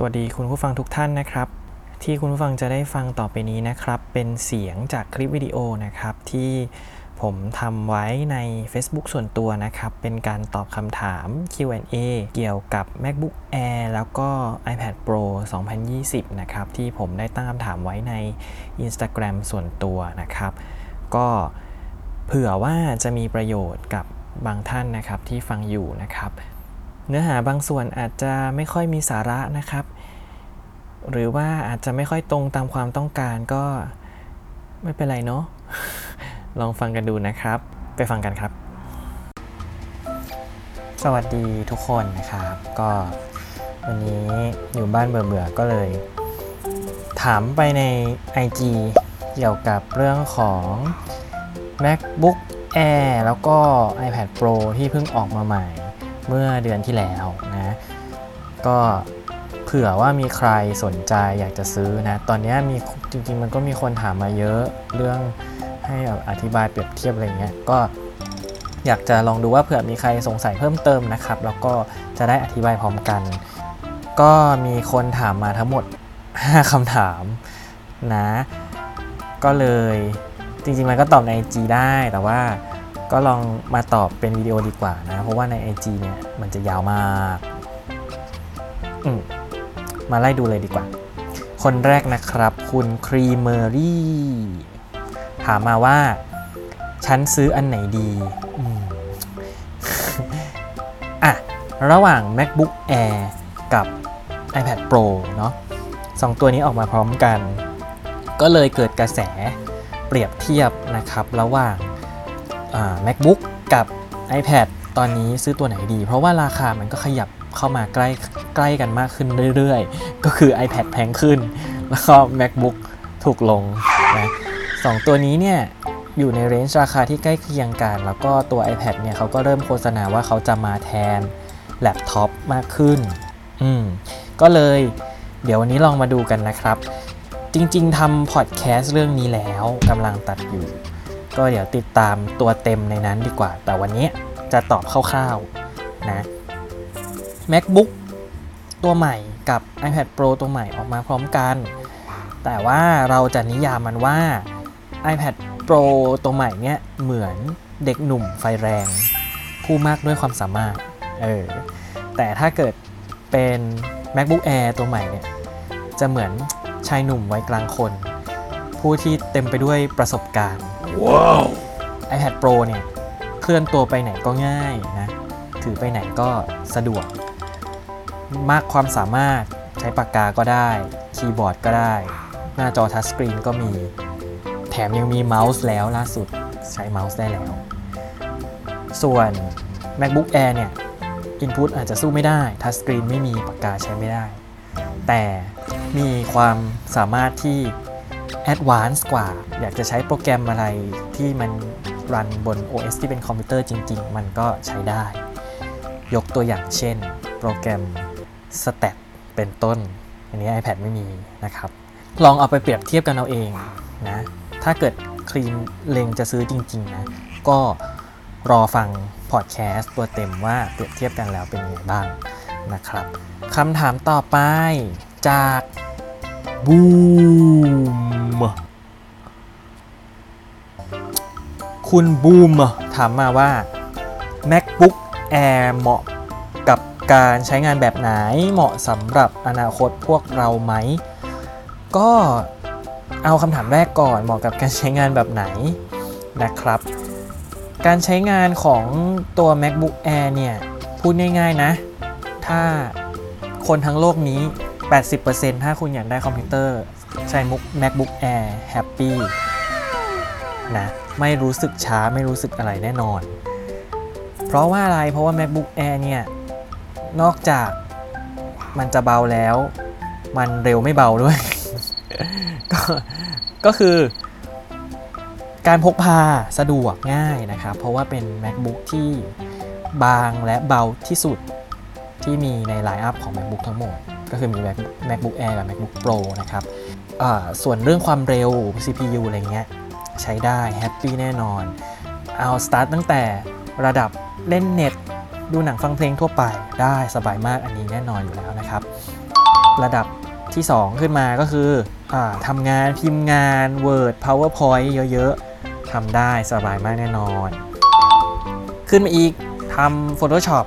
สวัสดีคุณผู้ฟังทุกท่านนะครับ ที่คุณผู้ฟังจะได้ฟังต่อไปนี้นะครับ เป็นเสียงจากคลิปวิดีโอนะครับ ที่ผมทำไว้ใน Facebook ส่วนตัวนะครับ เป็นการตอบคำถาม Q&A เกี่ยวกับ MacBook Air แล้วก็ iPad Pro 2020 นะครับ ที่ผมได้ตั้งคำถามไว้ใน Instagram ส่วนตัวนะครับ ก็เผื่อว่าจะมีประโยชน์กับบางท่านนะครับที่ฟังอยู่นะครับ เนื้อหาบางส่วนอาจจะไม่ค่อยมีสาระนะครับ หรือว่าอาจจะไม่ค่อยตรงตามความต้องการก็ไม่เป็นไรเนาะลองฟังกันดูนะครับ ไปฟังกันครับ สวัสดีทุกคนนะครับ ก็วันนี้อยู่บ้านเบื่อๆก็เลย ถามไปใน IG เกี่ยวกับเรื่องของ MacBook Air แล้วก็ iPad Pro ที่เพิ่งออกมาใหม่ เมื่อเดือนที่แล้วนะก็เผื่อว่ามีใครสนใจอยากจะซื้อนะ ตอนนี้มีจริงๆ มันก็มีคนถามมาเยอะเรื่องให้แบบอธิบายเปรียบเทียบอะไรเงี้ยก็อยากจะลองดูว่าเผื่อมีใครสงสัยเพิ่มเติมนะครับ แล้วก็จะได้อธิบายพร้อมกัน ก็มีคนถามมาทั้งหมด 5คำถามนะ ก็เลยจริงๆมันก็ตอบใน IG ได้แต่ว่า ก็ลองมาตอบเป็นวิดีโอดีกว่านะ เพราะว่าใน IG เนี่ยมันจะยาวมากอืมมาไล่ดูเลยดีกว่า คนแรกนะครับ คุณครีเมอรี่ถามมาว่า ฉันซื้ออันไหนดีอะ ระหว่าง MacBook Air กับ iPad Pro เนาะสองตัวนี้ออกมาพร้อมกัน ก็เลยเกิดกระแสเปรียบเทียบนะครับ ระหว่าง MacBook กับ iPad ตอนนี้ซื้อตัวไหนดี เพราะว่าราคามันก็ขยับเข้ามาใกล้ใกล้กันมากขึ้นเรื่อยๆ ก็คือ iPad แพงขึ้น แล้วก็ MacBook ถูกลงนะสองตัวนี้เนี่ยอยู่ในเรนจ์ราคาที่ใกล้เคียงกัน แล้วก็ตัว iPad เนี่ยเขาก็เริ่มโฆษณาว่าเขาจะมาแทนแล็ปท็อปมากขึ้น อืม ก็เลยเดี๋ยววันนี้ลองมาดูกันนะครับ จริง ๆทำพอดแคสต์เรื่องนี้แล้วกำลังตัดอยู่ ก็เดี๋ยวติดตามตัวเต็มในนั้นดีกว่า แต่วันนี้จะตอบคร่าวๆนะ MacBook ตัวใหม่กับ iPad Pro ตัวใหม่ออกมาพร้อมกัน แต่ว่าเราจะนิยามมันว่า iPad Pro ตัวใหม่เนี่ยเหมือนเด็กหนุ่มไฟแรง ผู้มากด้วยความสามารถ เออ แต่ถ้าเกิดเป็น MacBook Air ตัวใหม่เนี่ย จะเหมือนชายหนุ่มวัยกลางคน ผู้ที่เต็มไปด้วยประสบการณ์ ว้าว iPad Pro เนี่ยเคลื่อนตัวไปไหนก็ง่ายนะ ถือไปไหนก็สะดวก มากความสามารถใช้ปากกาก็ได้ คีย์บอร์ดก็ได้ หน้าจอทัชสกรีนก็มี แถมยังมีเมาส์แล้วล่าสุดใช้เมาส์ได้แล้ว ส่วน MacBook Air เนี่ย Input อาจจะสู้ไม่ได้ทัชสกรีนไม่มีปากกาใช้ไม่ได้ แต่มีความสามารถที่ Advanced กว่า อยากจะใช้โปรแกรมอะไรที่มันรันบน OS ที่เป็นคอมพิวเตอร์จริง ๆ มันก็ใช้ได้ ยกตัวอย่างเช่น โปรแกรม Stat เป็นต้น อันนี้ iPad ไม่มีนะครับ ลองเอาไปเปรียบเทียบกันเอาเองนะ ถ้าเกิดครีมเลงจะซื้อจริง ๆ นะ ก็รอฟังพอดแคสต์ตัวเต็มว่าเปรียบเทียบกันแล้วเป็นยังไงบ้างนะครับคำถามต่อไปจาก บูม คุณบูมถามมาว่า MacBook Air เหมาะกับการใช้งานแบบไหนเหมาะสำหรับอนาคตพวกเราไหม ก็เอาคำถามแรกก่อนเหมาะกับการใช้งานแบบไหนนะครับ การใช้งานของตัว MacBook Air เนี่ย พูดง่ายๆนะ ถ้าคนทั้งโลกนี้ 80%ถ้าคุณอยากได้คอมพิวเตอร์ ใช้มุก MacBook Air Happy นะ ไม่รู้สึกช้าไม่รู้สึกอะไรแน่นอน เพราะว่าอะไรเพราะว่า MacBook Air เนี่ย นอกจากมันจะเบาแล้ว มันเร็วไม่เบาด้วย ก็ก็คือ การพกพาสะดวกง่ายนะครับ เพราะว่าเป็น MacBook ที่บางและเบาที่สุดที่มีในไลน์อัพของ MacBook ทั้งหมด ก็คือมี MacBook Air กับ MacBook Pro นะครับส่วนเรื่องความเร็ว CPU อะไรเงี้ยใช้ได้แฮปปี้แน่นอน เอาสตาร์ตตั้งแต่ระดับเล่นเน็ต ดูหนังฟังเพลงทั่วไปได้สบายมากอันนี้แน่นอนอยู่แล้วนะครับ ระดับที่ 2 ขึ้นมาก็คืออทำงานพิมพ์งาน Word PowerPoint เยอะๆทำได้สบายมากแน่นอน ขึ้นมาอีกทำ Photoshop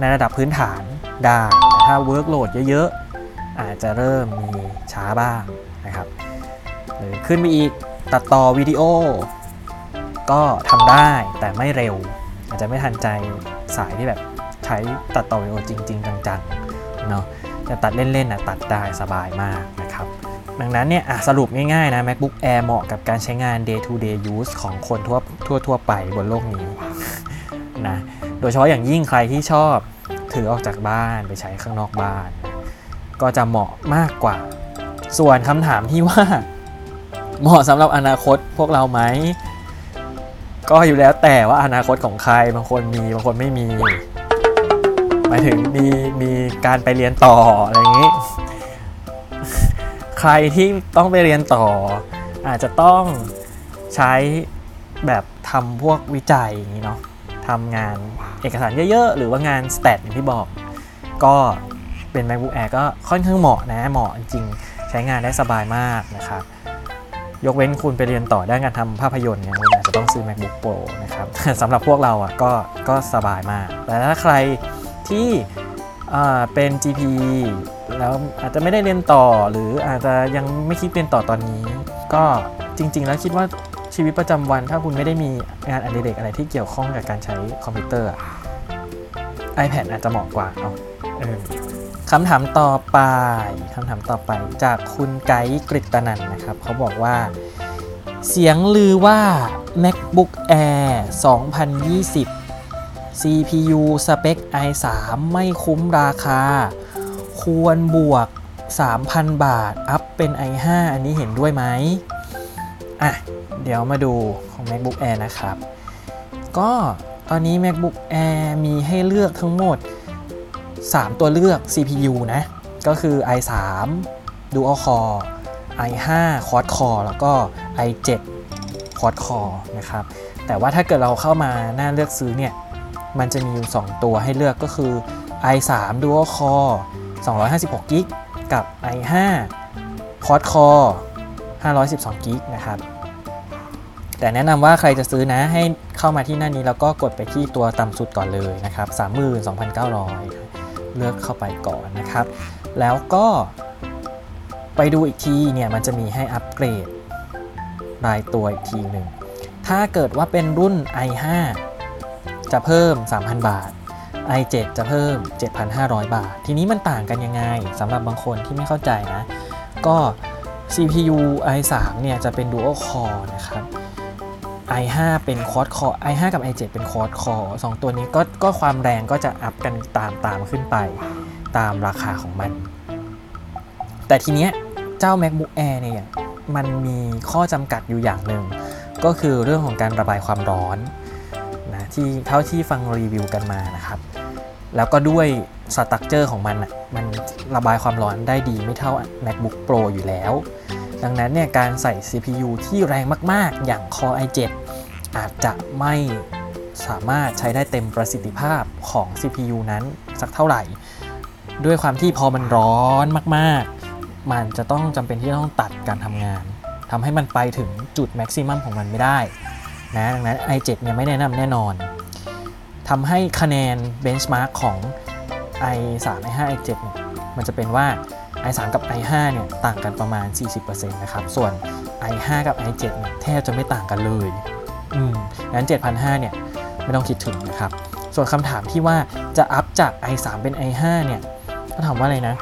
ในระดับพื้นฐาน ได้แต่ถ้า Workload เยอะๆ อาจจะเริ่มมีช้าบ้างนะครับ หรือขึ้นไปอีกตัดต่อวิดีโอ ก็ทำได้แต่ไม่เร็ว อาจจะไม่ทันใจสายที่แบบใช้ตัดต่อวิดีโอจริง ๆ จังๆเนาะแต่ตัดเล่นๆนะตัดได้สบายมากนะครับดังนั้นเนี่ยสรุปง่ายๆนะ MacBook Air เหมาะกับการใช้งาน day to day use ของคนทั่วทั่วทั่วไปบนโลกนี้นะ โดยเฉพาะอย่างยิ่งใครที่ชอบ ถือออกจากบ้านไปใช้ข้างนอกบ้าน ก็จะเหมาะมากกว่า ส่วนคำถามที่ว่า เหมาะสำหรับอนาคตพวกเราไหมก็อยู่แล้วแต่ว่าอนาคตของใครบางคนมีบางคนไม่มี หมายถึงมีมีการไปเรียนต่ออะไรอย่างนี้ ใครที่ต้องไปเรียนต่อ อาจจะต้องใช้แบบทำพวกวิจัยอย่างนี้เนาะ ทำงานเอกสารเยอะๆ หรือว่างานสแตทอย่างที่บอก ก็เป็น MacBook Air ก็ค่อนข้างเหมาะนะเหมาะจริงใช้งานได้สบายมากนะครับยกเว้นคุณไปเรียนต่อด้านการทำภาพยนตร์เนี่ยคุณอาจจะต้องซื้อ MacBook Pro นะครับสำหรับพวกเราอะก็ก็สบายมาก แต่ถ้าใครที่เป็น GP แล้วอาจจะไม่ได้เรียนต่อหรืออาจจะยังไม่คิดเรียนต่อตอนนี้ ก็จริง ๆ แล้วคิดว่า ชีวิตประจำวัน ถ้าคุณไม่ได้มีงานอดิเรกอะไรที่เกี่ยวข้องกับการใช้คอมพิวเตอร์ iPad อาจจะเหมาะกว่าเนาะคำถามต่อไปคำถามต่อไปจากคุณไกด์กฤตนันนะครับ เขาบอกว่า เสียงลือว่า MacBook Air 2020 CPU สเปค i3 ไม่คุ้มราคา ควรบวก 3,000 บาท อัพเป็น i5 อันนี้เห็นด้วยไหมอะ เดี๋ยวมาดูของ MacBook Air นะครับ ก็ตอนนี้ MacBook Air มีให้เลือกทั้งหมด 3 ตัวเลือก CPU นะ ก็คือ i3 Dual Core i5 Quad Core แล้วก็ i7 Quad Core นะครับ แต่ว่าถ้าเกิดเราเข้ามาหน้าเลือกซื้อเนี่ย มันจะมีอยู่ 2 ตัวให้เลือกก็คือ i3 Dual Core 256 g b กับ i5 Quad Core 512 g b นะครับ แต่แนะนำว่าใครจะซื้อนะให้เข้ามาที่หน้านี้แล้วก็กดไปที่ตัวต่ำสุดก่อนเลยนะครับ32,900 เลือกเข้าไปก่อนนะครับ แล้วก็ไปดูอีกทีเนี่ยมันจะมีให้อัปเกรดรายตัวอีกทีหนึ่ง ถ้าเกิดว่าเป็นรุ่น i5 จะเพิ่ม 3,000 บาท i7 จะเพิ่ม 7,500 บาท ทีนี้มันต่างกันยังไงสำหรับบางคนที่ไม่เข้าใจนะ ก็ CPU i3 เนี่ยจะเป็น dual core นะครับ i5 เป็น quad core i5 กับ i7 เป็น quad core สองตัวนี้ก็ก็ความแรงก็จะอัพกันตามตามขึ้นไปตามราคาของมัน แต่ทีเนี้ยเจ้า MacBook Air เนี่ยมันมีข้อจำกัดอยู่อย่างหนึ่ง ก็คือเรื่องของการระบายความร้อนนะที่เท่าที่ฟังรีวิวกันมานะครับ แล้วก็ด้วยสตั๊กเจอร์ของมันอะมันระบายความร้อนได้ดีไม่เท่า MacBook Pro อยู่แล้ว ดังนั้นเนี่ยการใส่ CPU ที่แรงมาก ๆ อย่าง Core i7 อาจจะไม่สามารถใช้ได้เต็มประสิทธิภาพของ CPU นั้นสักเท่าไหร่ ด้วยความที่พอมันร้อนมาก ๆ มันจะต้องจำเป็นที่จะต้องตัดการทำงานทำให้มันไปถึงจุดแม็กซิมัมของมันไม่ได้นะดังนั้น i7 เนี่ยไม่แนะนำแน่นอนทำให้คะแนนเบนช์มาร์กของ i3 i5 i7 เนี่ยมันจะเป็นว่า i3 กับ i5 เนี่ยต่างกันประมาณ 40%นะครับส่วน i5 กับ i7 เนี่ยแทบจะไม่ต่างกันเลยอืมงั้น7,500เนี่ยไม่ต้องคิดถึงนะครับ ส่วนคำถามที่ว่าจะอัพจาก i3 เป็น i5 เนี่ยก็ถามว่าอะไรนะ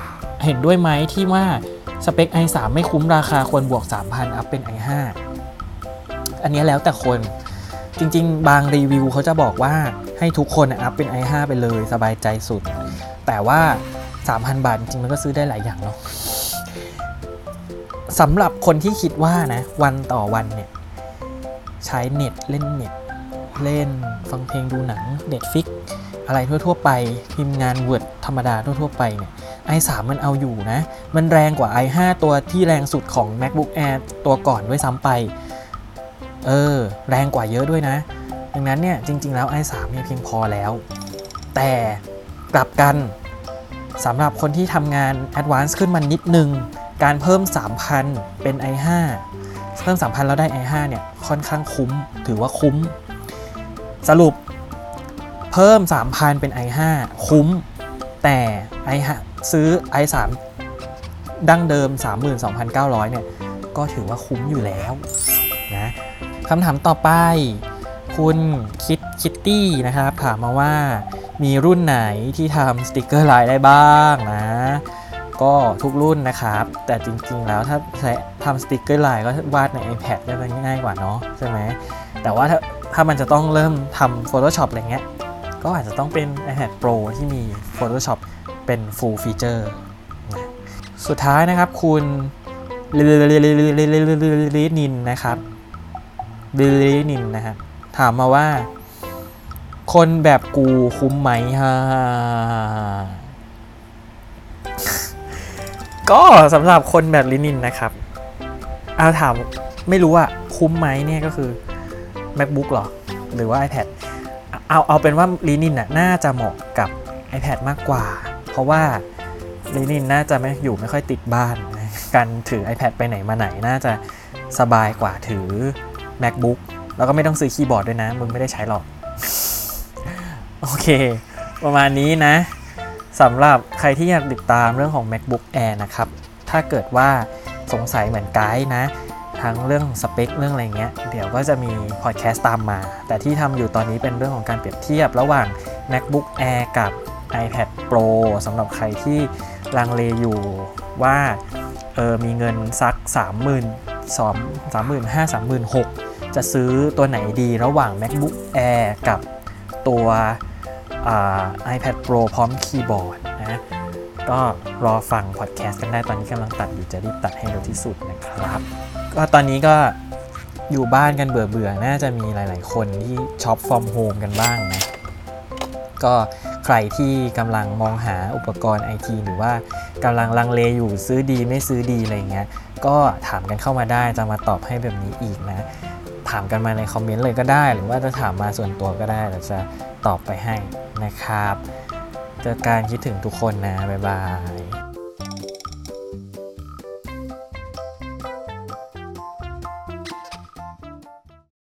เห็นด้วยไหมที่ว่าสเปค i3 ไม่คุ้มราคาควรบวก 3,000 อัพเป็น i5 อันนี้แล้วแต่คนจริง ๆ บางรีวิวเขาจะบอกว่าให้ทุกคนอัพเป็น i5 ไปเลยสบายใจสุด แต่ว่า 3,000 บาท จริงๆมันก็ซื้อได้หลายอย่างเนาะสำหรับคนที่คิดว่านะ วันต่อวันเนี่ย ใช้เน็ตเล่นเน็ต เล่นฟังเพลงดูหนังเน็ตฟิก อะไรทั่วๆไปพิมพ์งาน Word ธรรมดาทั่วๆไปเนี่ย i3 มันเอาอยู่นะ มันแรงกว่า i5 ตัวที่แรงสุดของ MacBook Air ตัวก่อนด้วยซ้ำไป เออ แรงกว่าเยอะด้วยนะ ดังนั้นเนี่ย จริง ๆ แล้ว i3 เนี่ยเพียงพอแล้ว แต่กลับกัน สำหรับคนที่ทำงาน Advance ขึ้นมานิดนึง การเพิ่ม 3,000 เป็น i5 เพิ่ม 3,000 แล้วได้ i5 เนี่ยค่อนข้างคุ้ม ถือว่าคุ้ม สรุป เพิ่ม 3,000 เป็น i5 คุ้ม แต่ i5 ซื้อ i3 ดั้งเดิม 32,900 เนี่ย ก็ถือว่าคุ้มอยู่แล้วนะคำถามต่อไป คุณคิดคิตตี้นะครับ ถามมาว่า มีรุ่นไหนที่ทำสติกเกอร์ลายได้บ้างนะ ก็ทุกรุ่นนะครับ แต่จริงๆแล้วถ้าใช้ทำสติกเกอร์ลายก็วาดใน iPad ก็จะง่ายกว่าเนาะใช่ไหมแต่ว่าถ้าถ้ามันจะต้องเริ่มทำ Photoshop อะไรเงี้ย ก็อาจจะต้องเป็น iPad Pro ที่มี Photoshop เป็น full feature สุดท้ายนะครับคุณลินินนะครับลินินนะครับถามมาว่า คนแบบกูคุ้มไหมฮะก็สำหรับคนแบบลินินนะครับ เอาถามไม่รู้อะคุ้มไหมเนี่ยก็คือ macbook หรอ หรือว่า iPad เอาเอาเป็นว่าลินินน่ะน่าจะเหมาะกับ iPad มากกว่า เพราะว่าลินินน่าจะไม่อยู่ไม่ค่อยติดบ้าน การถือ iPad ไปไหนมาไหนน่าจะสบายกว่าถือ macbook แล้วก็ไม่ต้องซื้อคีย์บอร์ดด้วยนะ มึงไม่ได้ใช้หรอก โอเค ประมาณนี้นะสำหรับใครที่อยากติดตามเรื่องของ macbook air นะครับ ถ้าเกิดว่าสงสัยเหมือนไกด์นะ ทั้งเรื่องสเปค เรื่องอะไรเงี้ย เดี๋ยวก็จะมีพอดแคสต์ตามมา แต่ที่ทำอยู่ตอนนี้เป็นเรื่องของการเปรียบเทียบระหว่าง macbook air กับ iPad Pro สำหรับใครที่ลังเลอยู่ว่าเออมีเงินสัก 30,000 2 35,000 36,000 จะซื้อตัวไหนดีระหว่าง macbook air กับตัว iPad Pro พร้อมคีย์บอร์ดนะก็รอฟังพอดแคสต์กันได้ตอนนี้กำลังตัดอยู่จะรีบตัดให้เร็วที่สุดนะครับ ก็ตอนนี้ก็อยู่บ้านกันเบื่อๆ น่าจะมีหลายๆ คนที่shop from home กันบ้างนะ ก็ใครที่กำลังมองหาอุปกรณ์ไอทีหรือว่ากำลังลังเลอยู่ซื้อดีไม่ซื้อดีอะไรเงี้ย ก็ถามกันเข้ามาได้จะมาตอบให้แบบนี้อีกนะ ถามกันมาในคอมเมนต์เลยก็ได้ หรือว่าจะถามมาส่วนตัวก็ได้เราจะตอบไปให้นะครับเจอกันคิดถึงทุกคนนะ บ๊ายบาย